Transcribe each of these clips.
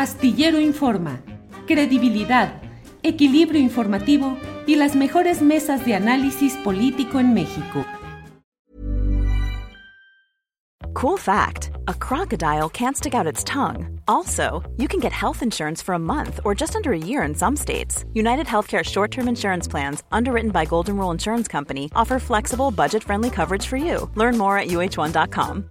Astillero Informa, credibilidad, equilibrio informativo y las mejores mesas de análisis político en México. Cool fact a crocodile can't stick out its tongue. Also, you can get health insurance for a month or just under a year in some states. United Healthcare short term insurance plans, underwritten by Golden Rule Insurance Company, offer flexible, budget friendly coverage for you. Learn more at uh1.com.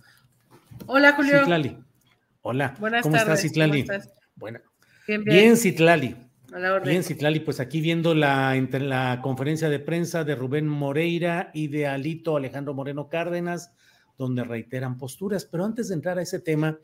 Hola, Julio. Citlali. Hola. Buenas ¿Cómo tardes. estás, Citlali? ¿Cómo estás? Buena. Bien, bien. Bien, Citlali. A la orden. Bien, Citlali, pues aquí viendo la, entre la conferencia de prensa de Rubén Moreira y de Alito Alejandro Moreno Cárdenas, donde reiteran posturas. Pero antes de entrar a ese tema,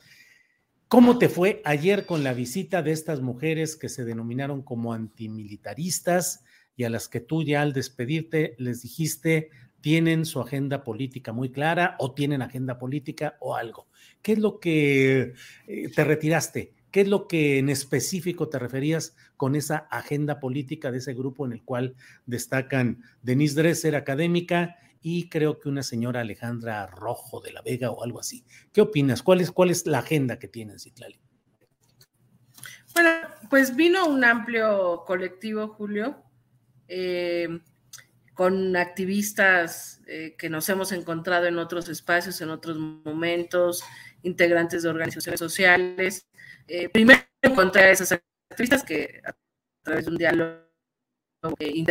¿cómo te fue ayer con la visita de estas mujeres que se denominaron como antimilitaristas y a las que tú ya al despedirte les dijiste tienen su agenda política muy clara o tienen agenda política o algo? ¿Qué es lo que eh, te retiraste? ¿Qué es lo que en específico te referías con esa agenda política de ese grupo en el cual destacan Denise Dresser, académica, y creo que una señora Alejandra Rojo de la Vega o algo así? ¿Qué opinas? ¿Cuál es, cuál es la agenda que tienen, Citlali? Bueno, pues vino un amplio colectivo, Julio, eh, con activistas eh, que nos hemos encontrado en otros espacios, en otros momentos, integrantes de organizaciones sociales. Eh, primero encontré a esas activistas que a través de un diálogo eh,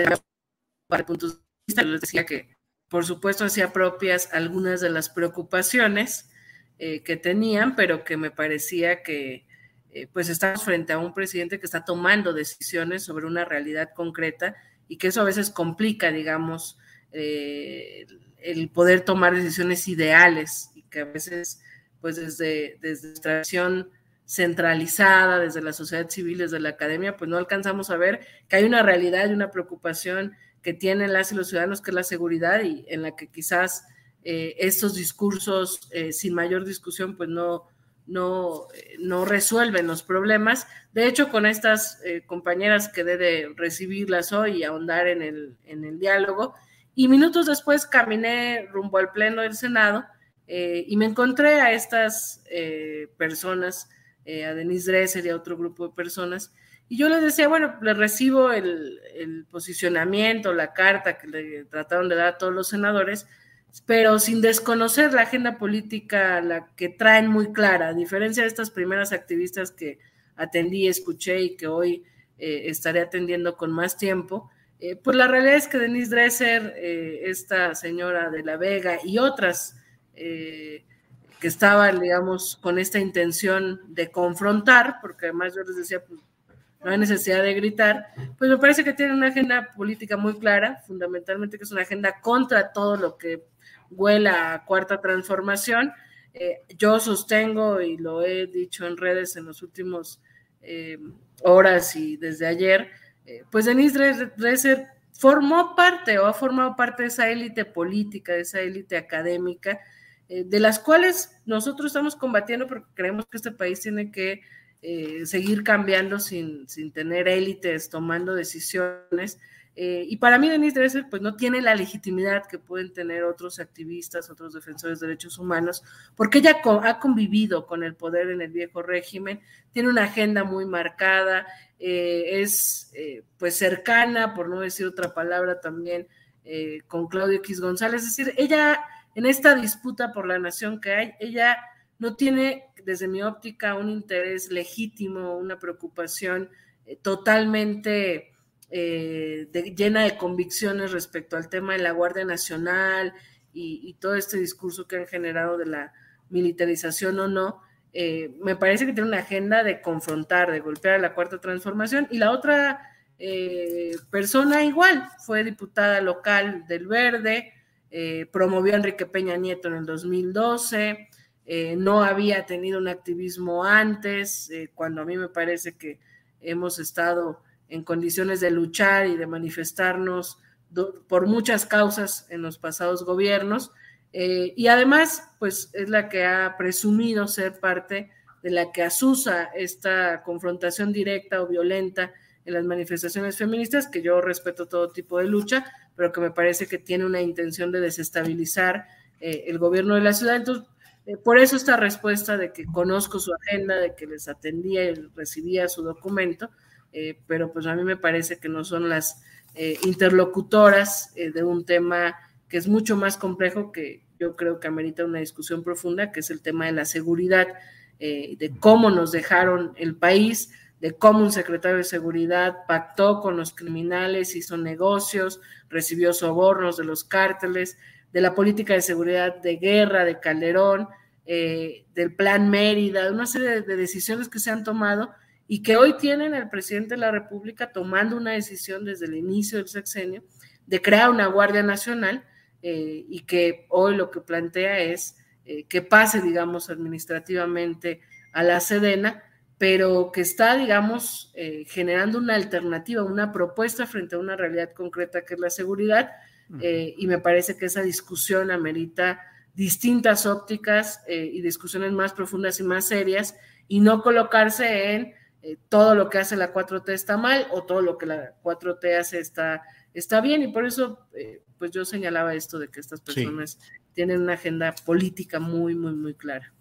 para puntos de vista, les decía que por supuesto hacía propias algunas de las preocupaciones eh, que tenían, pero que me parecía que eh, pues estamos frente a un presidente que está tomando decisiones sobre una realidad concreta y que eso a veces complica, digamos, eh, el poder tomar decisiones ideales y que a veces, pues desde, desde nuestra visión centralizada, desde la sociedad civil, desde la academia, pues no alcanzamos a ver que hay una realidad y una preocupación que tienen las y los ciudadanos, que es la seguridad y en la que quizás eh, estos discursos eh, sin mayor discusión, pues no, no, eh, no resuelven los problemas. De hecho, con estas eh, compañeras quedé de recibirlas hoy y ahondar en el, en el diálogo. Y minutos después caminé rumbo al Pleno del Senado eh, y me encontré a estas eh, personas, a Denise Dresser y a otro grupo de personas. Y yo les decía, bueno, les recibo el, el posicionamiento, la carta que le trataron de dar a todos los senadores, pero sin desconocer la agenda política, la que traen muy clara, a diferencia de estas primeras activistas que atendí, escuché y que hoy eh, estaré atendiendo con más tiempo, eh, pues la realidad es que Denise Dresser, eh, esta señora de La Vega y otras eh, que estaban, digamos, con esta intención de confrontar, porque además yo les decía, pues no hay necesidad de gritar, pues me parece que tienen una agenda política muy clara, fundamentalmente que es una agenda contra todo lo que huela a cuarta transformación. Eh, yo sostengo y lo he dicho en redes en los últimos eh, horas y desde ayer, eh, pues Denise Dresser formó parte o ha formado parte de esa élite política, de esa élite académica, de las cuales nosotros estamos combatiendo porque creemos que este país tiene que seguir cambiando sin, sin tener élites tomando decisiones. Eh, y para mí, Denise Dresser, pues no tiene la legitimidad que pueden tener otros activistas, otros defensores de derechos humanos, porque ella ha convivido con el poder en el viejo régimen, tiene una agenda muy marcada, eh, es eh, pues cercana, por no decir otra palabra, también con Claudio X González. Es decir, ella en esta disputa por la nación que hay, ella no tiene, desde mi óptica, un interés legítimo, una preocupación totalmente eh, de, llena de convicciones respecto al tema de la Guardia Nacional y, todo este discurso que han generado de la militarización o no, eh, me parece que tiene una agenda de confrontar, de golpear a la cuarta transformación. Y la otra eh, persona igual, fue diputada local del Verde, promovió a Enrique Peña Nieto en el 2012, eh, no había tenido un activismo antes, cuando a mí me parece que hemos estado en condiciones de luchar y de manifestarnos por muchas causas en los pasados gobiernos. y además, pues es la que ha presumido ser parte de la que asusa esta confrontación directa o violenta en las manifestaciones feministas, que yo respeto todo tipo de lucha, pero que me parece que tiene una intención de desestabilizar eh, el gobierno de la ciudad. Entonces, eh, por eso esta respuesta de que conozco su agenda, de que les atendía y recibía su documento, eh, pero pues a mí me parece que no son las interlocutoras de un tema que es mucho más complejo, que yo creo que amerita una discusión profunda, que es el tema de la seguridad, de cómo nos dejaron el país, de cómo un secretario de seguridad pactó con los criminales, hizo negocios, recibió sobornos de los cárteles, de la política de seguridad de guerra de Calderón, eh, del plan Mérida, de una serie de, decisiones que se han tomado y que hoy tienen el presidente de la República tomando una decisión desde el inicio del sexenio de crear una Guardia Nacional eh, y que hoy lo que plantea es eh, que pase, digamos, administrativamente a la Sedena pero que está, digamos, eh, generando una alternativa, una propuesta frente a una realidad concreta que es la seguridad, y me parece que esa discusión amerita distintas ópticas y discusiones más profundas y más serias, y no colocarse en todo lo que hace la 4T está mal o todo lo que la 4T hace está, está bien, y por eso, pues yo señalaba esto de que estas personas tienen una agenda política muy, muy, muy clara.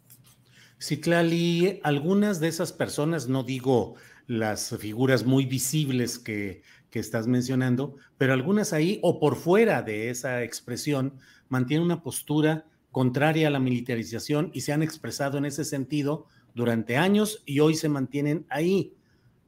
Citlali, algunas de esas personas, no digo las figuras muy visibles que, que, estás mencionando, pero algunas ahí o por fuera de esa expresión mantienen una postura contraria a la militarización y se han expresado en ese sentido durante años y hoy se mantienen ahí.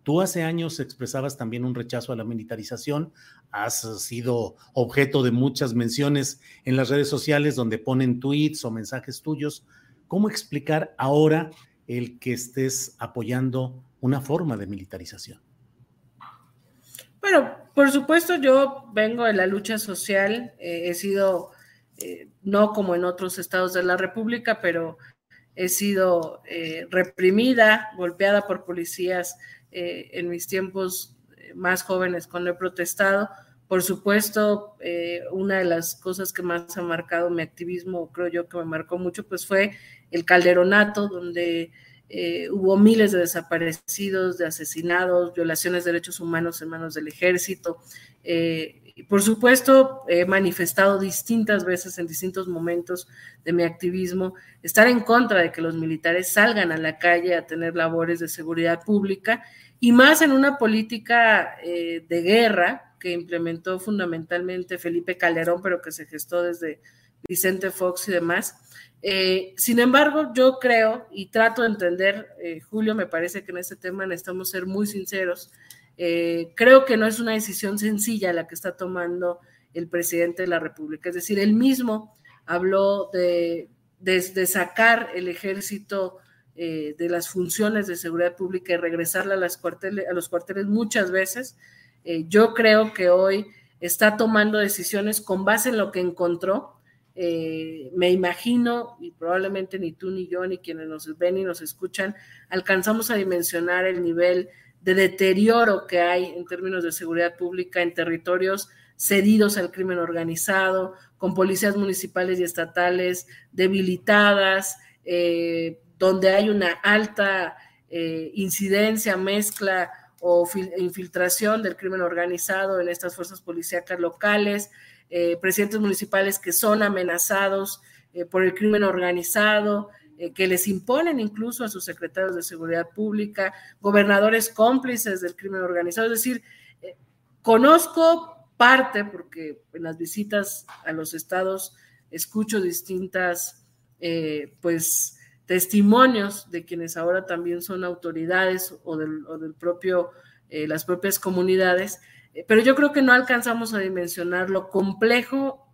Tú hace años expresabas también un rechazo a la militarización, has sido objeto de muchas menciones en las redes sociales donde ponen tweets o mensajes tuyos ¿Cómo explicar ahora el que estés apoyando una forma de militarización? Bueno, por supuesto yo vengo de la lucha social, eh, he sido, eh, no como en otros estados de la República, pero he sido eh, reprimida, golpeada por policías en mis tiempos más jóvenes cuando he protestado. Por supuesto, una de las cosas que más ha marcado mi activismo, creo yo que me marcó mucho, pues fue el calderonato, donde eh, hubo miles de desaparecidos, de asesinados, violaciones de derechos humanos en manos del ejército. Eh, y por supuesto, he manifestado distintas veces en distintos momentos de mi activismo estar en contra de que los militares salgan a la calle a tener labores de seguridad pública y más en una política eh, de guerra que implementó fundamentalmente Felipe Calderón, pero que se gestó desde Vicente Fox y demás. Eh, sin embargo, yo creo y trato de entender, eh, Julio, me parece que en este tema necesitamos ser muy sinceros. Eh, creo que no es una decisión sencilla la que está tomando el presidente de la República. Es decir, él mismo habló de, sacar el ejército de las funciones de seguridad pública y regresarla a, los cuarteles muchas veces. yo creo que hoy está tomando decisiones con base en lo que encontró, eh, me imagino, y probablemente ni tú ni yo, ni quienes nos ven y nos escuchan, alcanzamos a dimensionar el nivel de deterioro que hay en términos de seguridad pública en territorios cedidos al crimen organizado, con policías municipales y estatales debilitadas, eh, donde hay una alta eh, incidencia, mezcla o infiltración del crimen organizado en estas fuerzas policíacas locales, eh, presidentes municipales que son amenazados por el crimen organizado, eh, que les imponen incluso a sus secretarios de seguridad pública, gobernadores cómplices del crimen organizado. Es decir, conozco parte, porque en las visitas a los estados escucho distintas, pues, testimonios de quienes ahora también son autoridades o del, o del propio, las propias comunidades, pero yo creo que no alcanzamos a dimensionar lo complejo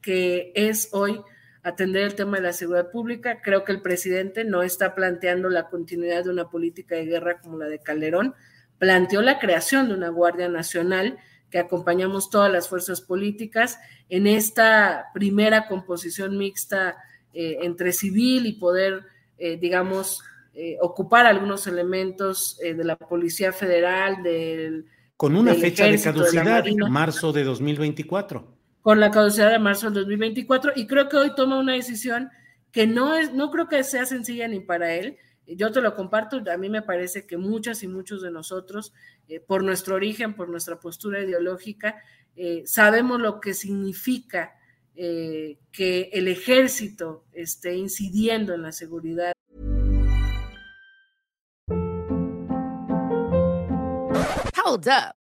que es hoy atender el tema de la seguridad pública. Creo que el presidente no está planteando la continuidad de una política de guerra como la de Calderón, planteó la creación de una Guardia Nacional que acompañamos todas las fuerzas políticas en esta primera composición mixta eh, entre civil y poder, eh, digamos, eh, ocupar algunos elementos de la Policía Federal, del... Con una fecha de caducidad, marzo de 2024. Con la caducidad de marzo del 2024, y creo que hoy toma una decisión que no, es, no creo que sea sencilla ni para él, yo te lo comparto, a mí me parece que muchas y muchos de nosotros, eh, por nuestro origen, por nuestra postura ideológica, eh, sabemos lo que significa eh, que el ejército esté incidiendo en la seguridad. Hold up.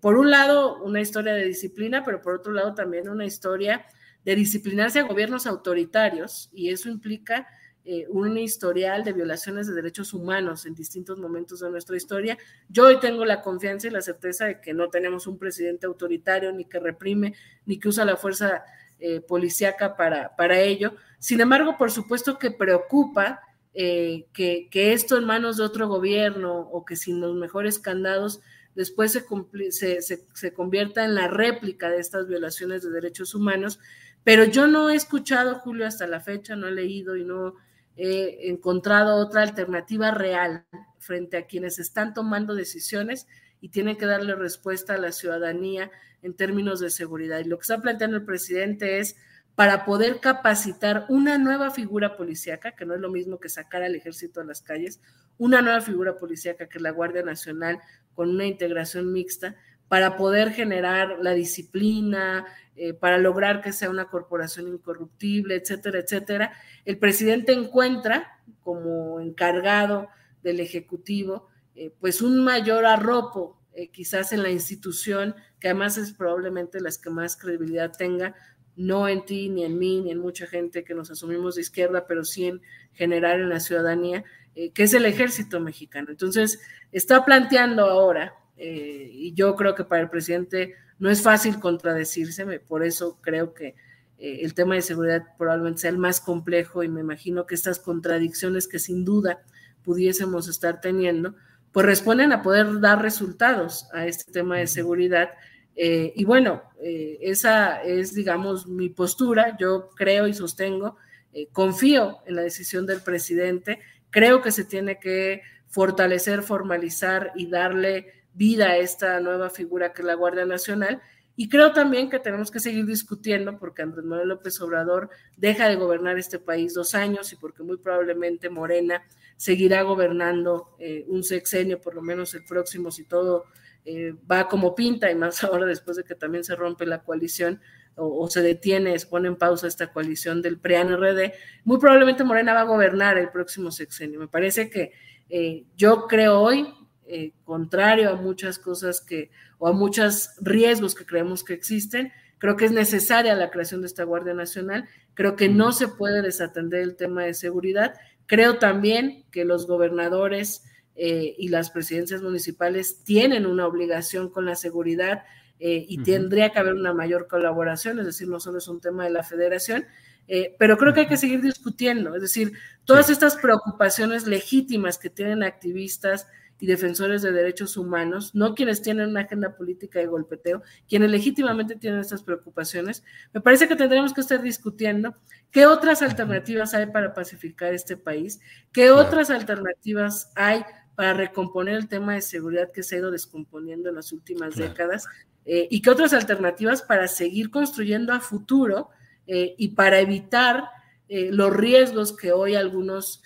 por un lado, una historia de disciplina, pero por otro lado también una historia de disciplinarse a gobiernos autoritarios, y eso implica eh, un historial de violaciones de derechos humanos en distintos momentos de nuestra historia. Yo hoy tengo la confianza y la certeza de que no tenemos un presidente autoritario, ni que reprime, ni que usa la fuerza eh, policíaca para, para ello. Sin embargo, por supuesto que preocupa que, que esto en manos de otro gobierno o que sin los mejores candados después se, se, convierta en la réplica de estas violaciones de derechos humanos. Pero yo no he escuchado, Julio, hasta la fecha, no he leído y no he encontrado otra alternativa real frente a quienes están tomando decisiones y tienen que darle respuesta a la ciudadanía en términos de seguridad. Y lo que está planteando el presidente es para poder capacitar una nueva figura policíaca, que no es lo mismo que sacar al ejército a las calles, una nueva figura policíaca que es la Guardia Nacional con una integración mixta, para poder generar la disciplina, eh, para lograr que sea una corporación incorruptible, etcétera, etcétera. El presidente encuentra como encargado del Ejecutivo, eh, pues un mayor arropo eh, quizás en la institución, que además es probablemente las que más credibilidad tenga, no en ti, ni en mí, ni en mucha gente que nos asumimos de izquierda, pero sí en general en la ciudadanía, eh, que es el ejército mexicano. Entonces, está planteando ahora, eh, y yo creo que para el presidente no es fácil contradecirse, por eso creo que eh, el tema de seguridad probablemente sea el más complejo y me imagino que estas contradicciones que sin duda pudiésemos estar teniendo, pues responden a poder dar resultados a este tema de seguridad eh, y bueno, eh, esa es, digamos, mi postura. Yo creo y sostengo, eh, confío en la decisión del presidente. Creo que se tiene que fortalecer, formalizar y darle vida a esta nueva figura que es la Guardia Nacional. Y creo también que tenemos que seguir discutiendo porque Andrés Manuel López Obrador deja de gobernar este país dos años y porque muy probablemente Morena seguirá gobernando un sexenio, por lo menos el próximo, si todo eh, va como pinta y más ahora después de que también se rompe la coalición o, se detiene, se pone en pausa esta coalición del PRIAN-RD, muy probablemente Morena va a gobernar el próximo sexenio. Me parece que eh, yo creo hoy, eh, contrario a muchas cosas que, o a muchos riesgos que creemos que existen, creo que es necesaria la creación de esta Guardia Nacional, creo que no se puede desatender el tema de seguridad, creo también que los gobernadores eh, y las presidencias municipales tienen una obligación con la seguridad eh, y tendría que haber una mayor colaboración, es decir, no solo es un tema de la federación, eh, pero creo que hay que seguir discutiendo, es decir, todas estas preocupaciones legítimas que tienen activistas y defensores de derechos humanos, no quienes tienen una agenda política de golpeteo, quienes legítimamente tienen estas preocupaciones, me parece que tendremos que estar discutiendo qué otras alternativas hay para pacificar este país, qué otras alternativas hay para recomponer el tema de seguridad que se ha ido descomponiendo en las últimas décadas eh, y qué otras alternativas para seguir construyendo a futuro eh, y para evitar eh, los riesgos que hoy algunos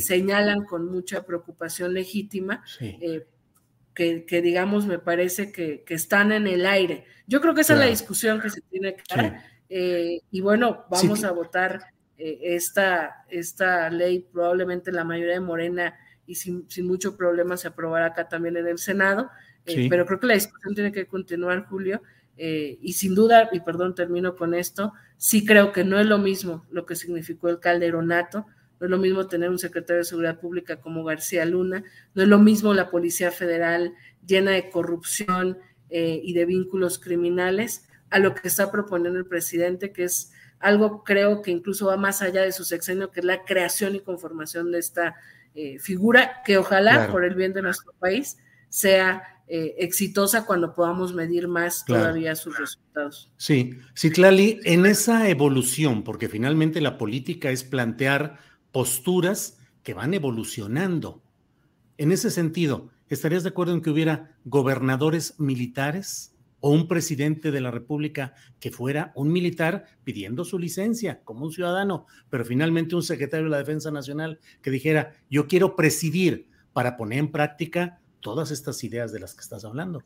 señalan con mucha preocupación legítima, que, digamos me parece que, están en el aire. Yo creo que esa es la discusión que se tiene que dar. y bueno, vamos a votar esta, esta ley, probablemente la mayoría de Morena y sin, sin mucho problema se aprobará acá también en el Senado. Eh, pero creo que la discusión tiene que continuar, Julio, eh, y sin duda, y perdón, termino con esto, sí creo que no es lo mismo lo que significó el calderonato, no es lo mismo tener un secretario de Seguridad Pública como García Luna, no es lo mismo la Policía Federal llena de corrupción eh, y de vínculos criminales a lo que está proponiendo el presidente, que es algo creo que incluso va más allá de su sexenio, que es la creación y conformación de esta figura, que ojalá, por el bien de nuestro país, sea eh, exitosa cuando podamos medir más todavía sus resultados. Sí, Citlali, en esa evolución, porque finalmente la política es plantear posturas que van evolucionando. En ese sentido, ¿estarías de acuerdo en que hubiera gobernadores militares o un presidente de la República que fuera un militar pidiendo su licencia como un ciudadano, pero finalmente un secretario de la Defensa Nacional que dijera, yo quiero presidir para poner en práctica todas estas ideas de las que estás hablando.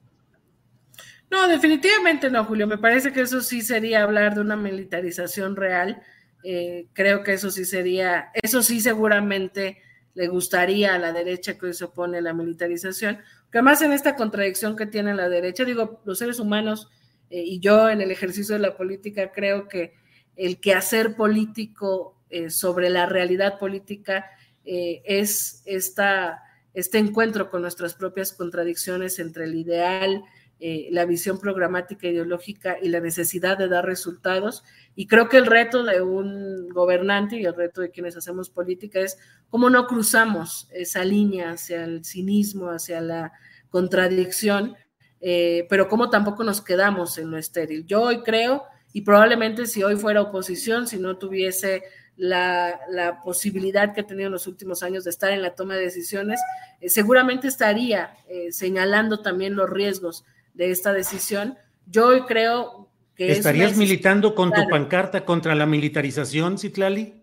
No, definitivamente no, Julio. Me parece que eso sí sería hablar de una militarización real. Eh, creo que eso sí sería, eso sí seguramente le gustaría a la derecha que se opone a la militarización, que además en esta contradicción que tiene la derecha, digo, los seres humanos eh, y yo en el ejercicio de la política creo que el quehacer político eh, sobre la realidad política es esta este encuentro con nuestras propias contradicciones entre el ideal, eh, la visión programática ideológica y la necesidad de dar resultados. Y creo que el reto de un gobernante y el reto de quienes hacemos política es cómo no cruzamos esa línea hacia el cinismo, hacia la contradicción, eh, pero cómo tampoco nos quedamos en lo estéril. Yo hoy creo, y probablemente si hoy fuera oposición, si no tuviese la, posibilidad que ha tenido en los últimos años de estar en la toma de decisiones, eh, seguramente estaría señalando también los riesgos de esta decisión. Yo creo que... ¿Estarías militando con tu pancarta contra la militarización, Citlali?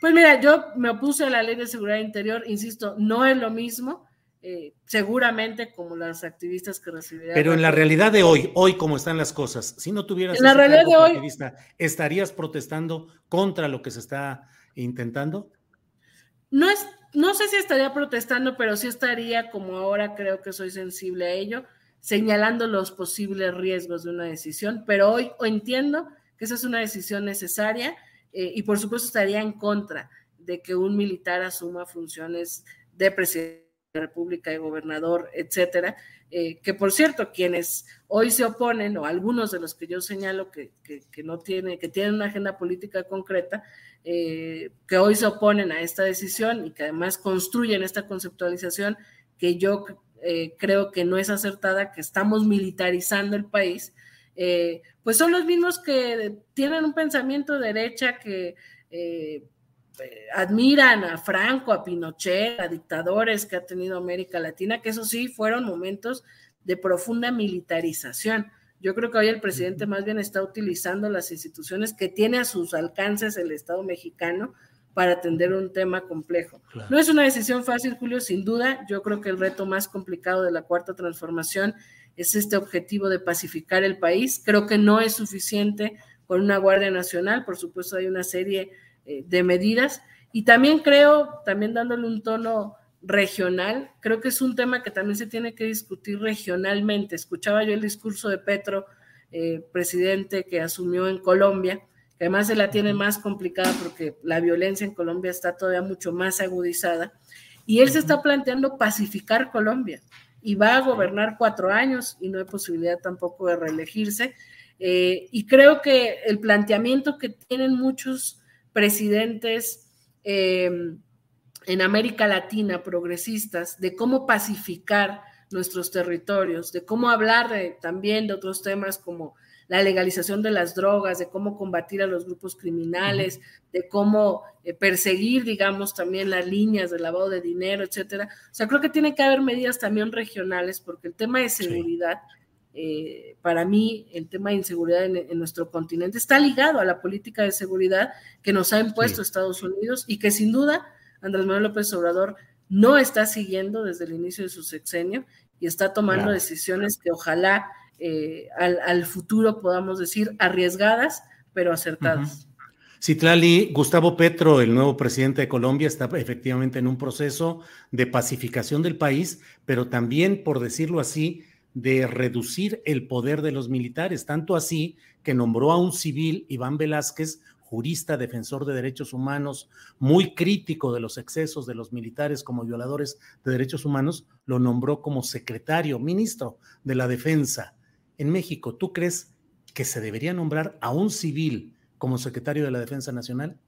Pues mira, yo me opuse a la ley de seguridad interior, insisto, no es lo mismo. Eh, seguramente como las activistas que recibirán. Pero en la realidad de hoy, hoy como están las cosas, si no tuvieras en la realidad de hoy, ¿estarías protestando contra lo que se está intentando? No es, no sé si estaría protestando, pero sí estaría, como ahora creo que soy sensible a ello, señalando los posibles riesgos de una decisión, pero hoy entiendo que esa es una decisión necesaria eh, y por supuesto estaría en contra de que un militar asuma funciones de presidente República de Gobernador, etcétera, eh, que por cierto, quienes hoy se oponen, o algunos de los que yo señalo que, no tienen, que tienen una agenda política concreta, eh, que hoy se oponen a esta decisión y que además construyen esta conceptualización que yo eh, creo que no es acertada, que estamos militarizando el país, pues son los mismos que tienen un pensamiento derecha que eh, admiran a Franco, a Pinochet, a dictadores que ha tenido América Latina, que eso sí fueron momentos de profunda militarización. Yo creo que hoy el presidente más bien está utilizando las instituciones que tiene a sus alcances el Estado mexicano para atender un tema complejo. No es una decisión fácil, Julio, sin duda. Yo creo que el reto más complicado de la cuarta transformación es este objetivo de pacificar el país. Creo que no es suficiente con una Guardia Nacional. Por supuesto, hay una serie eh, de medidas. Y también creo, también dándole un tono regional, creo que es un tema que también se tiene que discutir regionalmente. Escuchaba yo el discurso de Petro, eh, presidente que asumió en Colombia, que además se la tiene más complicada porque la violencia en Colombia está todavía mucho más agudizada. Y él se está planteando pacificar Colombia y va a gobernar cuatro años y no hay posibilidad tampoco de reelegirse. Eh, y creo que el planteamiento que tienen muchos presidentes em, en América Latina progresistas de cómo pacificar nuestros territorios, de cómo hablar también de otros temas como la legalización de las drogas, de cómo combatir a los grupos criminales, de cómo eh, perseguir, digamos, también las líneas de lavado de dinero, etcétera. O sea, creo que tiene que haber medidas también regionales, porque el tema de seguridad, eh, para mí, el tema de inseguridad en, nuestro continente está ligado a la política de seguridad que nos ha impuesto Estados Unidos y que sin duda Andrés Manuel López Obrador no está siguiendo desde el inicio de su sexenio y está tomando decisiones que ojalá eh, al, futuro podamos decir arriesgadas, pero acertadas. Citlali, Gustavo Petro, el nuevo presidente de Colombia, está efectivamente en un proceso de pacificación del país, pero también, por decirlo así, de reducir el poder de los militares, tanto así que nombró a un civil, Iván Velázquez, jurista, defensor de derechos humanos, muy crítico de los excesos de los militares como violadores de derechos humanos, lo nombró como secretario, ministro de la Defensa. En México, ¿tú crees que se debería nombrar a un civil como secretario de la Defensa Nacional?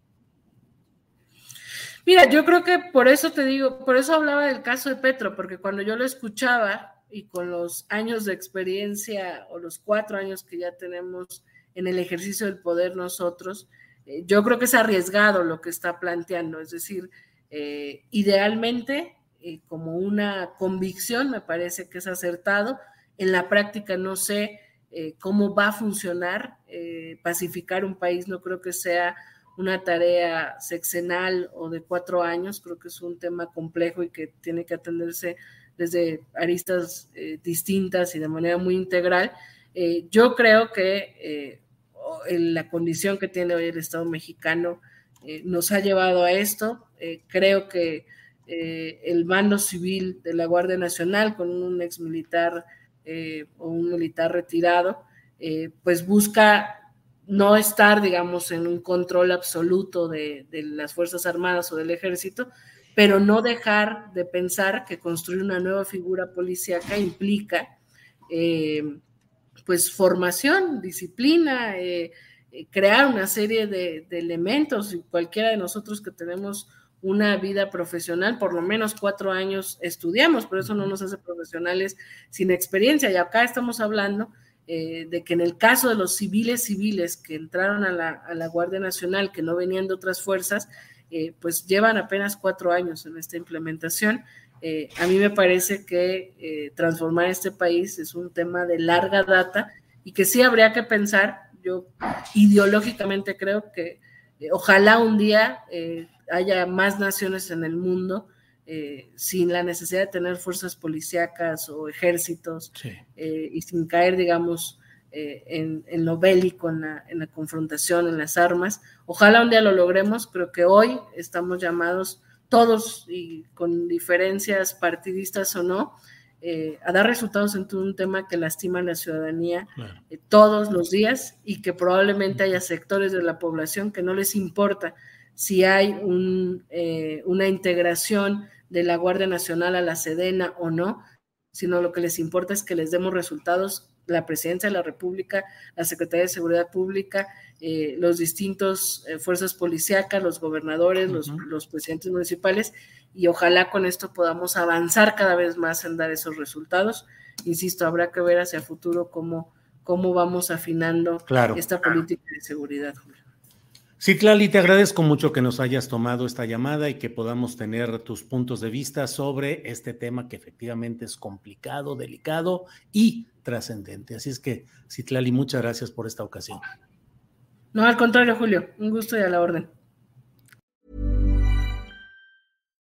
Mira, yo creo que por eso te digo, por eso hablaba del caso de Petro, porque cuando yo lo escuchaba y con los años de experiencia o los cuatro años que ya tenemos en el ejercicio del poder nosotros, eh, yo creo que es arriesgado lo que está planteando, es decir, eh, idealmente, eh, como una convicción, me parece que es acertado. En la práctica no sé cómo va a funcionar pacificar un país, no creo que sea una tarea sexenal o de cuatro años, creo que es un tema complejo y que tiene que atenderse desde aristas distintas y de manera muy integral. yo creo que la condición que tiene hoy el Estado mexicano eh, nos ha llevado a esto. Eh, creo que eh, el mando civil de la Guardia Nacional con un ex militar o un militar retirado, pues busca no estar, digamos, en un control absoluto de, de, las Fuerzas Armadas o del Ejército, pero no dejar de pensar que construir una nueva figura policíaca implica pues formación, disciplina, eh, eh, crear una serie de, elementos y cualquiera de nosotros que tenemos una vida profesional, por lo menos cuatro años estudiamos, pero eso no nos hace profesionales sin experiencia. Y acá estamos hablando eh, de que en el caso de los civiles civiles que entraron a la, Guardia Nacional, que no venían de otras fuerzas, pues llevan apenas cuatro años en esta implementación. Eh, a mí me parece que eh, transformar este país es un tema de larga data y que sí habría que pensar, yo ideológicamente creo que eh, ojalá un día haya más naciones en el mundo sin la necesidad de tener fuerzas policíacas o ejércitos y sin caer, digamos, en, lo bélico, en la, en la confrontación, en las armas. Ojalá un día lo logremos, creo que hoy estamos llamados todos y con diferencias partidistas o no, eh, a dar resultados en un tema que lastima a la ciudadanía eh, todos los días y que probablemente haya sectores de la población que no les importa si hay eh, una integración de la Guardia Nacional a la Sedena o no, sino lo que les importa es que les demos resultados la Presidencia de la República, la Secretaría de Seguridad Pública, eh, los distintos eh, fuerzas policíacas, los gobernadores, los, los, presidentes municipales, y ojalá con esto podamos avanzar cada vez más en dar esos resultados. Insisto, habrá que ver hacia el futuro cómo, cómo vamos afinando esta política de seguridad. Sí, Clali, te agradezco mucho que nos hayas tomado esta llamada y que podamos tener tus puntos de vista sobre este tema que efectivamente es complicado, delicado y trascendente. Así es que, Citlali, muchas gracias por esta ocasión. No, al contrario, Julio, un gusto y a la orden.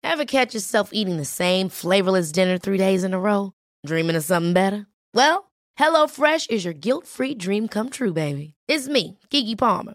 Ever catch yourself eating the same flavorless dinner three days in a row? Dreaming of something better? Well, HelloFresh is your guilt-free dream come true, baby. It's me, Kiki Palmer.